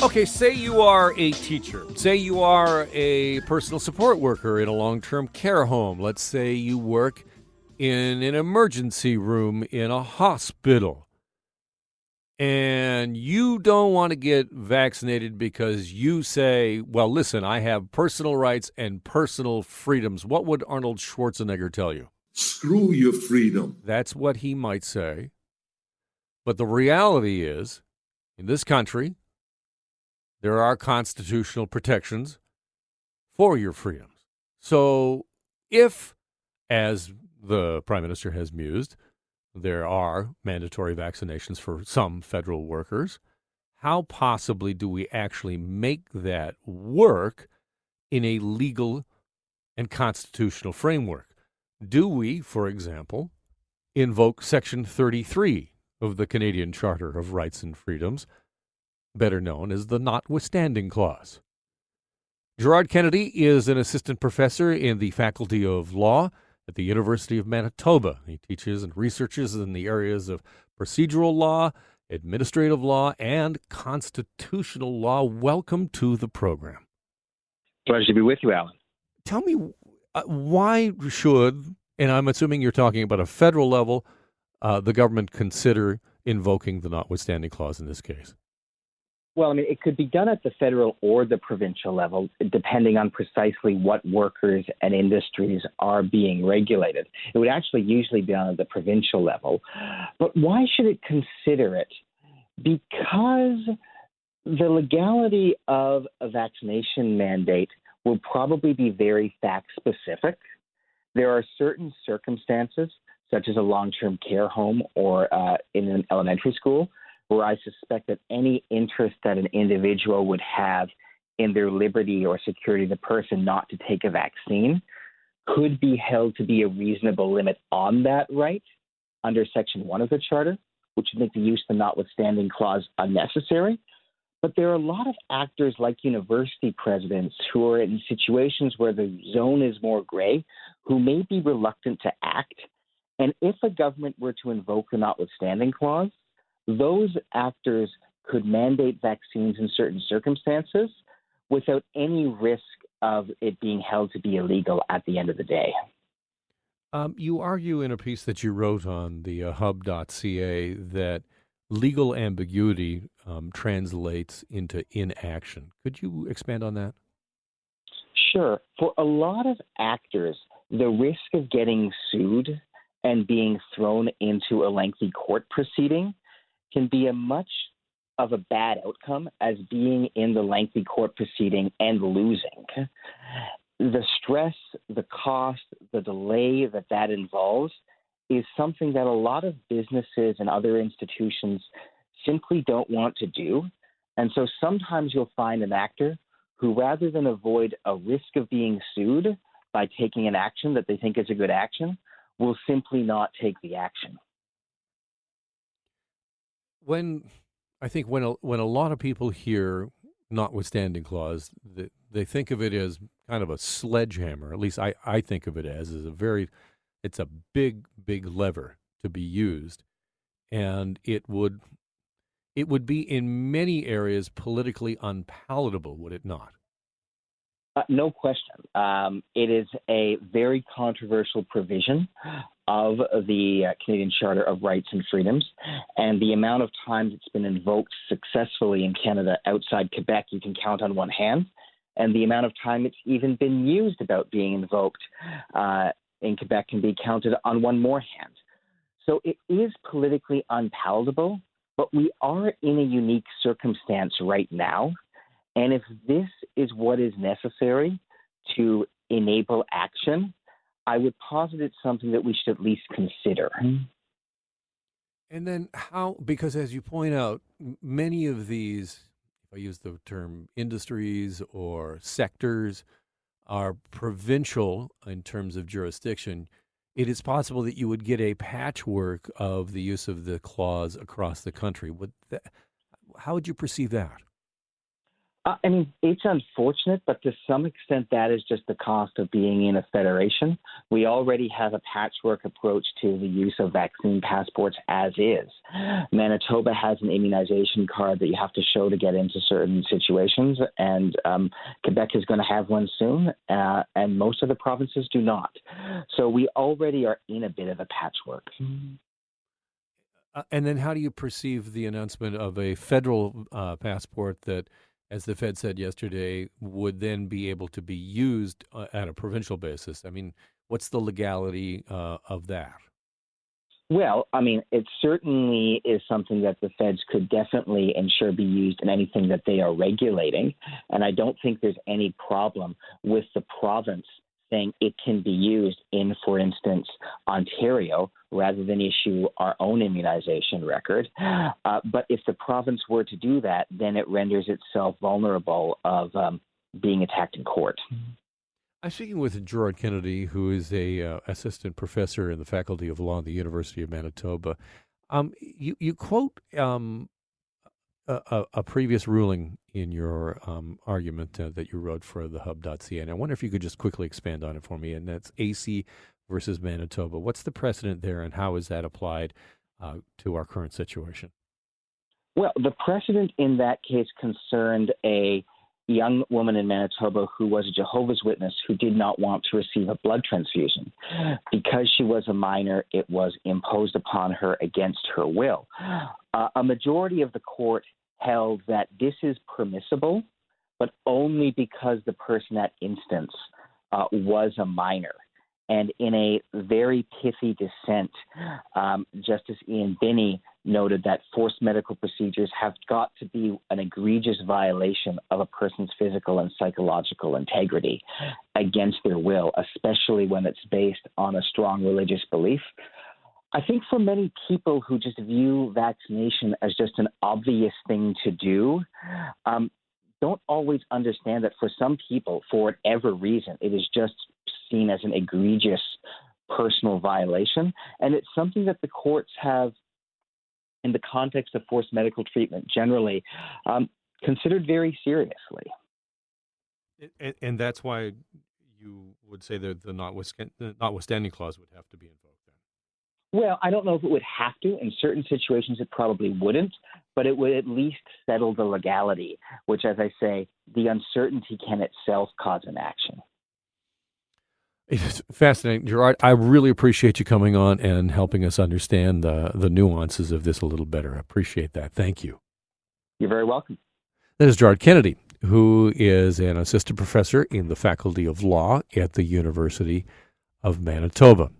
Okay, say you are a teacher. Say you are a personal support worker in a long term care home. Let's say you work in an emergency room in a hospital. And you don't want to get vaccinated because you say, well, listen, I have personal rights and personal freedoms. What would Arnold Schwarzenegger tell you? Screw your freedom. That's what he might say. But the reality is, in this country, there are constitutional protections for your freedoms. So if, as the Prime Minister has mused, there are mandatory vaccinations for some federal workers, how possibly do we actually make that work in a legal and constitutional framework? Do we, for example, invoke Section 33 of the Canadian Charter of Rights and Freedoms? Better known as the Notwithstanding Clause. Gerard Kennedy is an assistant professor in the Faculty of Law at the University of Manitoba. He teaches and researches in the areas of procedural law, administrative law, and constitutional law. Welcome to the program. Pleasure to be with you, Alan. Tell me uh, why should, and I'm assuming you're talking about a federal level, uh, the government consider invoking the notwithstanding clause in this case? Well, I mean, it could be done at the federal or the provincial level, depending on precisely what workers and industries are being regulated. It would actually usually be at the provincial level. But why should it consider it? Because the legality of a vaccination mandate will probably be very fact specific. There are certain circumstances, such as a long term care home or uh, in an elementary school, where I suspect that any interest that an individual would have in their liberty or security of the person not to take a vaccine could be held to be a reasonable limit on that right under Section 1 of the Charter, which would make the use of the notwithstanding clause unnecessary. But there are a lot of actors like university presidents who are in situations where the zone is more gray, who may be reluctant to act. And if a government were to invoke the notwithstanding clause, those actors could mandate vaccines in certain circumstances without any risk of it being held to be illegal at the end of the day. Um, you argue in a piece that you wrote on the uh, hub.ca that legal ambiguity um, translates into inaction. Could you expand on that? Sure. For a lot of actors, the risk of getting sued and being thrown into a lengthy court proceeding can be a much of a bad outcome as being in the lengthy court proceeding and losing. The stress, the cost, the delay that that involves is something that a lot of businesses and other institutions simply don't want to do. And so sometimes you'll find an actor who, rather than avoid a risk of being sued by taking an action that they think is a good action, will simply not take the action when I think when a, when a lot of people hear notwithstanding clause, they, they think of it as kind of a sledgehammer. At least I, I think of it as is a very it's a big big lever to be used, and it would it would be in many areas politically unpalatable, would it not? Uh, no question. Um, it is a very controversial provision of the uh, Canadian Charter of Rights and Freedoms, and the amount of times it's been invoked successfully in Canada outside Quebec, you can count on one hand, and the amount of time it's even been used about being invoked uh, in Quebec can be counted on one more hand. So it is politically unpalatable, but we are in a unique circumstance right now and if this is what is necessary to enable action, I would posit it's something that we should at least consider. Mm-hmm. And then how, because as you point out, many of these, if I use the term industries or sectors, are provincial in terms of jurisdiction. It is possible that you would get a patchwork of the use of the clause across the country. Would that, how would you perceive that? Uh, I mean, it's unfortunate, but to some extent, that is just the cost of being in a federation. We already have a patchwork approach to the use of vaccine passports as is. Manitoba has an immunization card that you have to show to get into certain situations, and um, Quebec is going to have one soon, uh, and most of the provinces do not. So we already are in a bit of a patchwork. Uh, and then, how do you perceive the announcement of a federal uh, passport that? As the Fed said yesterday, would then be able to be used uh, at a provincial basis. I mean, what's the legality uh, of that? Well, I mean, it certainly is something that the feds could definitely ensure be used in anything that they are regulating. And I don't think there's any problem with the province saying it can be used in, for instance, Ontario rather than issue our own immunization record. Uh, but if the province were to do that, then it renders itself vulnerable of um, being attacked in court. I'm speaking with Gerard Kennedy, who is a uh, assistant professor in the Faculty of Law at the University of Manitoba. Um, you you quote um, a, a, previous ruling in your um, argument uh, that you wrote for the hub.ca. And I wonder if you could just quickly expand on it for me. And that's AC versus Manitoba. What's the precedent there, and how is that applied uh, to our current situation? Well, the precedent in that case concerned a young woman in Manitoba who was a Jehovah's Witness who did not want to receive a blood transfusion. Because she was a minor, it was imposed upon her against her will. Uh, a majority of the court held that this is permissible, but only because the person at instance uh, was a minor. And in a very pithy dissent, um, Justice Ian Binnie noted that forced medical procedures have got to be an egregious violation of a person's physical and psychological integrity against their will, especially when it's based on a strong religious belief. I think for many people who just view vaccination as just an obvious thing to do, um, don't always understand that for some people, for whatever reason, it is just seen as an egregious personal violation. And it's something that the courts have, in the context of forced medical treatment generally, um, considered very seriously. And, and, that's why you would say that the notwithstanding, the notwithstanding clause would have to be invoked. Well, I don't know if it would have to. In certain situations, it probably wouldn't, but it would at least settle the legality, which, as I say, the uncertainty can itself cause an action. It's fascinating, Gerard. I really appreciate you coming on and helping us understand the, the nuances of this a little better. I appreciate that. Thank you. You're very welcome. That is Gerard Kennedy, who is an assistant professor in the Faculty of Law at the University of Manitoba.